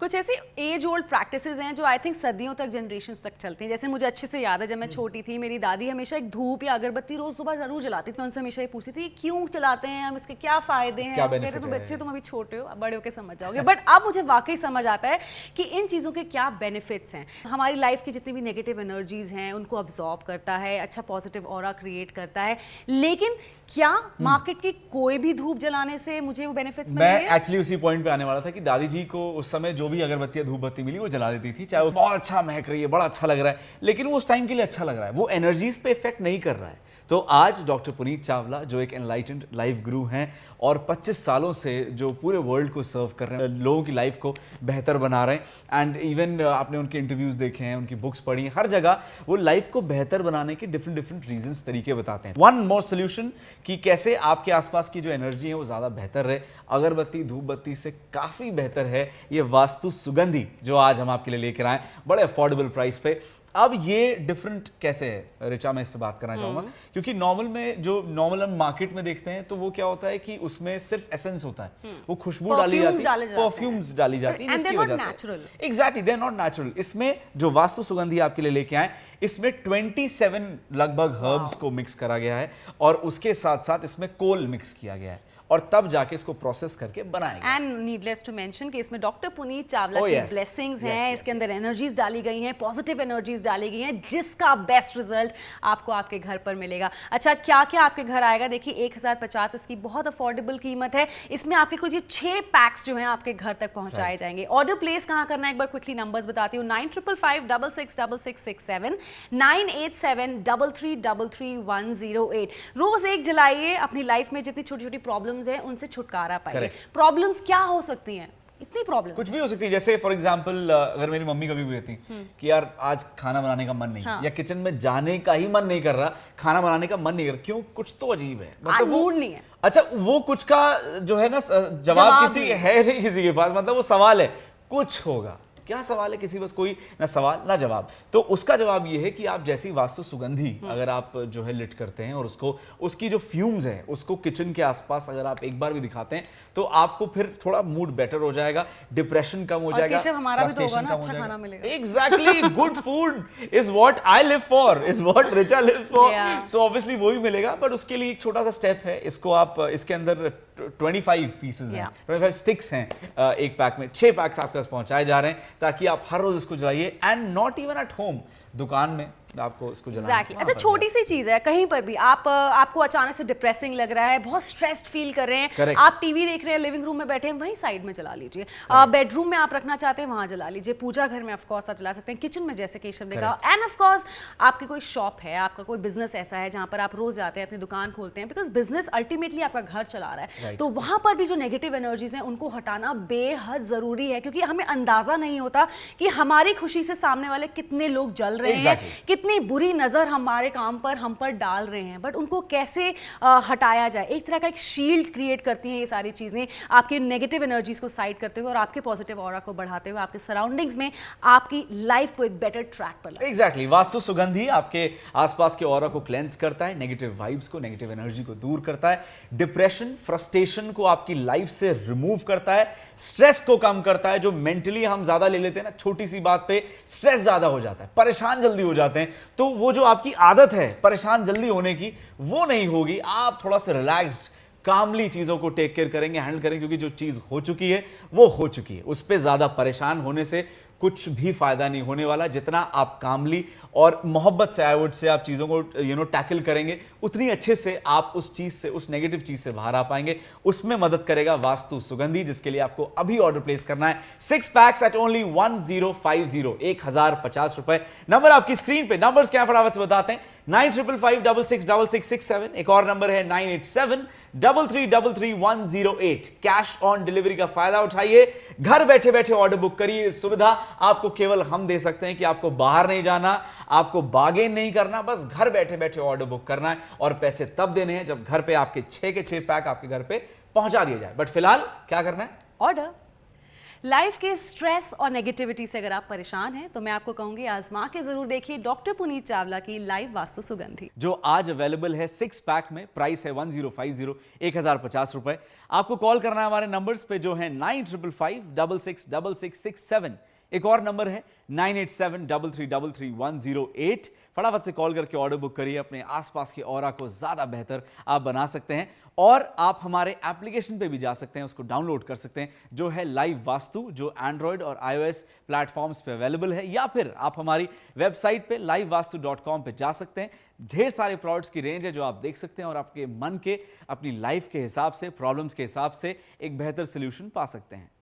कुछ ऐसी as old practices हैं जो आई थिंक सदियों तक जनरेशन तक चलती हैं। जैसे मुझे अच्छे से याद है जब मैं छोटी थी मेरी दादी हमेशा एक धूप या अगरबत्ती रोज सुबह ज़रूर जलाती थी। मैं उनसे हमेशा ये पूछती थी क्यों चलाते हैं हम इसके क्या फ़ायदे हैं? कह रहे तो बच्चे तुम अभी छोटे हो बड़े होकर समझ जाओगे। बट अब मुझे वाकई समझ आता है कि इन चीज़ों के क्या बेनिफिट्स हैं। हमारी लाइफ की जितनी भी नेगेटिव एनर्जीज हैं उनको अब्जॉर्ब करता है अच्छा पॉजिटिव और क्रिएट करता है। लेकिन क्या मार्केट की कोई भी धूप जलाने से मुझे वो बेनिफिट्स मैं एक्चुअली उसी पॉइंट पे आने वाला था कि दादी जी को उस समय जो भी अगरबत्ती या धूप बत्ती मिली, वो जला देती थी, चाहे वो बहुत अच्छा महक रही है, बड़ा अच्छा लग रहा है, लेकिन वो उस टाइम के लिए अच्छा लग रहा है। वो एनर्जीज पे इफ़ेक्ट नहीं कर रहा है। तो आज डॉक्टर पुनीत चावला जो एक एनलाइटेंड लाइफ गुरु हैं, और 25 सालों से जो पूरे वर्ल्ड को सर्व कर रहे हैं, लोगों की लाइफ को बेहतर बना रहे हैं एंड इवन आपने उनके इंटरव्यूज़ देखे हैं, उनकी बुक्स पढ़ी हैं, हर जगह वो लाइफ को बेहतर बनाने के डिफरेंट डिफरेंट रीजंस तरीके बताते हैं। वन मोर सोल्यूशन कि कैसे आपके आसपास की जो एनर्जी है, वो ज़्यादा बेहतर रहे। अगरबत्ती धूप बत्ती से काफ़ी बेहतर है, ये वास्तु सुगंधी जो आज हम आपके लिए लेकर आए बड़े अफोर्डेबल प्राइस पे। अब ये डिफरेंट कैसे है? रिचा मैं इस पे बात करना चाहूँगा। क्योंकि नॉर्मल में जो नॉर्मल हम मार्केट में देखते हैं तो वो क्या होता है कि उसमें सिर्फ़ एसेंस होता है। वो खुशबू डाली जाती है। परफ्यूम्स डाली जाती है not वजह से। Exactly they are not natural इसमें जो वास्तु सुगंधी आपके लिए लेके आए इसमें 27 लगभग हर्ब्स को मिक्स करा गया है और उसके साथ साथ इसमें कोल मिक्स किया गया है। और तब जाके इसको प्रोसेस करके बनाया एंड नीडलेस टू मेंशन कि इसमें डॉक्टर पुनीत चावला Oh, की yes. ब्लेसिंग्स Yes, हैं yes, इसके अंदर एनर्जीज डाली गई हैं पॉजिटिव एनर्जीज डाली गई हैं जिसका बेस्ट रिज़ल्ट आपको आपके घर पर मिलेगा। अच्छा क्या क्या आपके घर आएगा? देखिए एक हज़ार पचास इसकी बहुत अफोर्डेबल कीमत है। इसमें आपके कुछ ये छह पैक्स जो हैं आपके घर तक पहुँचाए जाएँगे। ऑर्डर प्लेस कहाँ करना है? एक बार क्विकली नंबर्स बताती हूँ। Nine triple five double six double six six seven nine eight seven double three double three one zero eight रोज एक जलाइए अपनी लाइफ में जितनी छोटी छोटी प्रॉब्लम्स हैं उनसे छुटकारा Correct. प्रॉब्लम्स क्या हो सकती हैं? इतनी प्रॉब्लम कुछ भी हो सकती है जैसे फॉर एग्ज़ाम्पल अगर मेरी मम्मी कभी भी कहती कि यार आज खाना बनाने का मन नहीं हाँ। या किचन में जाने का ही मन नहीं कर रहा खाना बनाने का मन नहीं कर रहा क्यों? कुछ तो अजीब है। आज वो नहीं है। अच्छा वो कुछ का जो है ना जवाब जवाब किसी है। नहीं किसी के पास मतलब वो सवाल है कुछ होगा। क्या सवाल है? किसी बस कोई ना सवाल ना जवाब। तो उसका जवाब ये है कि आप जैसी वास्तु सुगंधी अगर आप जो है लिट करते हैं और उसको उसकी जो फ्यूम्स है उसको किचन के आसपास अगर आप एक बार भी दिखाते हैं तो आपको फिर थोड़ा मूड बेटर हो जाएगा डिप्रेशन कम हो जाएगा हमारा भी तो होगा ना, अच्छा खाना मिलेगा। Exactly good food is what I live for is what Richa lives for so obviously वो भी मिलेगा बट उसके लिए एक छोटा सा स्टेप है इसको आप इसके अंदर 25 पीसेस हैं ट्वेंटी 25 स्टिक्स हैं एक पैक में। छह पैक्स आपके पास पहुँचाए जा रहे हैं ताकि आप हर रोज इसको जलाइए। And not even at home दुकान में आपको इसको जलाना। एग्जैक्टली वहाँ अच्छा छोटी सी चीज़ है कहीं पर भी आप आपको अचानक से डिप्रेसिंग लग रहा है बहुत स्ट्रेस्ड फील कर रहे हैं Correct. आप टीवी देख रहे हैं लिविंग रूम में बैठे हैं वहीं साइड में जला लीजिए। बेडरूम में आप रखना चाहते हैं वहाँ जला लीजिए पूजा घर में ऑफकोर्स आप जला सकते हैं किचन में जैसे केशव ने कहा। एंड ऑफकोर्स आपकी कोई शॉप है आपका कोई बिज़नेस ऐसा है जहाँ पर आप रोज जाते हैं अपनी दुकान खोलते हैं बिकॉज़ बिज़नेस अल्टीमेटली आपका घर चला रहा है। तो वहाँ पर भी जो नेगेटिव एनर्जीज हैं उनको हटाना बेहद ज़रूरी है क्योंकि हमें अंदाज़ा नहीं होता कि हमारी खुशी से सामने वाले कितने लोग जल रहे हैं Exactly. कितनी बुरी नज़र हमारे काम पर हम पर डाल रहे हैं बट उनको कैसे अ, हटाया जाए? एक तरह का एक शील्ड क्रिएट करती हैं ये सारी चीज़ें आपके नेगेटिव एनर्जीज को साइड करते हुए और आपके पॉजिटिव और को बढ़ाते हुए आपके सराउंडिंग्स में आपकी लाइफ को एक बेटर ट्रैक पर एग्जैक्टली वास्तु सुगंध ही आपके आसपास के और को क्लेंस करता है नेगेटिव वाइब्स को नेगेटिव एनर्जी को दूर करता है डिप्रेशन फ्रस्ट्रेशन को आपकी लाइफ से रिमूव करता है स्ट्रेस को कम करता है जो मेंटली हम ज़्यादा ले लेते हैं ना छोटी सी बात पे स्ट्रेस ज़्यादा हो जाता है परेशान जल्दी हो जाते हैं तो वो जो आपकी आदत है परेशान जल्दी होने की, वो नहीं होगी। आप थोड़ा सा रिलैक्स्ड कामली चीज़ों को टेक केयर करेंगे हैंडल करेंगे, क्योंकि जो चीज़ हो चुकी है, वो हो चुकी है। उस पर ज़्यादा परेशान होने से कुछ भी फ़ायदा नहीं होने वाला, जितना आप कामली और मोहब्बत से आई वुड से आप चीज़ों को यू नो टैकल करेंगे, उतनी अच्छे से आप उस चीज़ से, उस नेगेटिव चीज़ से बाहर आ पाएँगे। उसमें मदद करेगा वास्तु सुगंधी, जिसके लिए आपको अभी ऑर्डर प्लेस करना है। Six packs at only one zero five zero एक हज़ार पचास रुपए। नंबर आपकी स्क्रीन पे नंबर्स क्या फटाफट से बताते हैं। Nine triple five double six double six six seven एक और नंबर है nine eight seven double three double three one zero eight cash on delivery का फ़ायदा उठाइए। घर बैठे बैठे ऑर्डर बुक करिए। सुविधा आपको केवल हम दे सकते हैं कि आपको बाहर नहीं जाना आपको बागेन नहीं करना बस घर बैठे बैठे ऑर्डर बुक करना है और पैसे तब देने हैं जब घर पे आपके छह के छह पैक आपके घर पे पहुँचा दिए जाए। बट फ़िलहाल क्या करना है? ऑर्डर लाइफ के स्ट्रेस और नेगेटिविटी से अगर आप परेशान हैं तो मैं आपको कहूँगी आजमा के ज़रूर देखिए डॉक्टर पुनीत चावला की लाइव वास्तु सुगंधी। जो आज अवेलेबल है सिक्स पैक में प्राइस है वन ज़ीरो फाइव ज़ीरो एक हज़ार पचास रुपए। आपको कॉल करना है हमारे नंबर्स पे जो है nine triple five double six double six six seven एक और नंबर है nine eight seven double three double three one zero eight फटाफट से कॉल करके ऑर्डर बुक करिए, अपने आसपास के और को ज़्यादा बेहतर आप बना सकते हैं और आप हमारे एप्लीकेशन पे भी जा सकते हैं, उसको डाउनलोड कर सकते हैं, जो है लाइव वास्तु, जो एंड्रॉयड और आईओएस प्लेटफॉर्म्स पे अवेलेबल है, या फिर आप हमारी वेबसाइट पे लाइव वास्तु डॉट कॉम पर जा सकते हैं। ढेर सारे प्रोडक्ट्स की रेंज है जो आप देख सकते हैं और आपके मन के, अपनी लाइफ के हिसाब से प्रॉब्लम्स के हिसाब से एक बेहतर सोल्यूशन पा सकते हैं।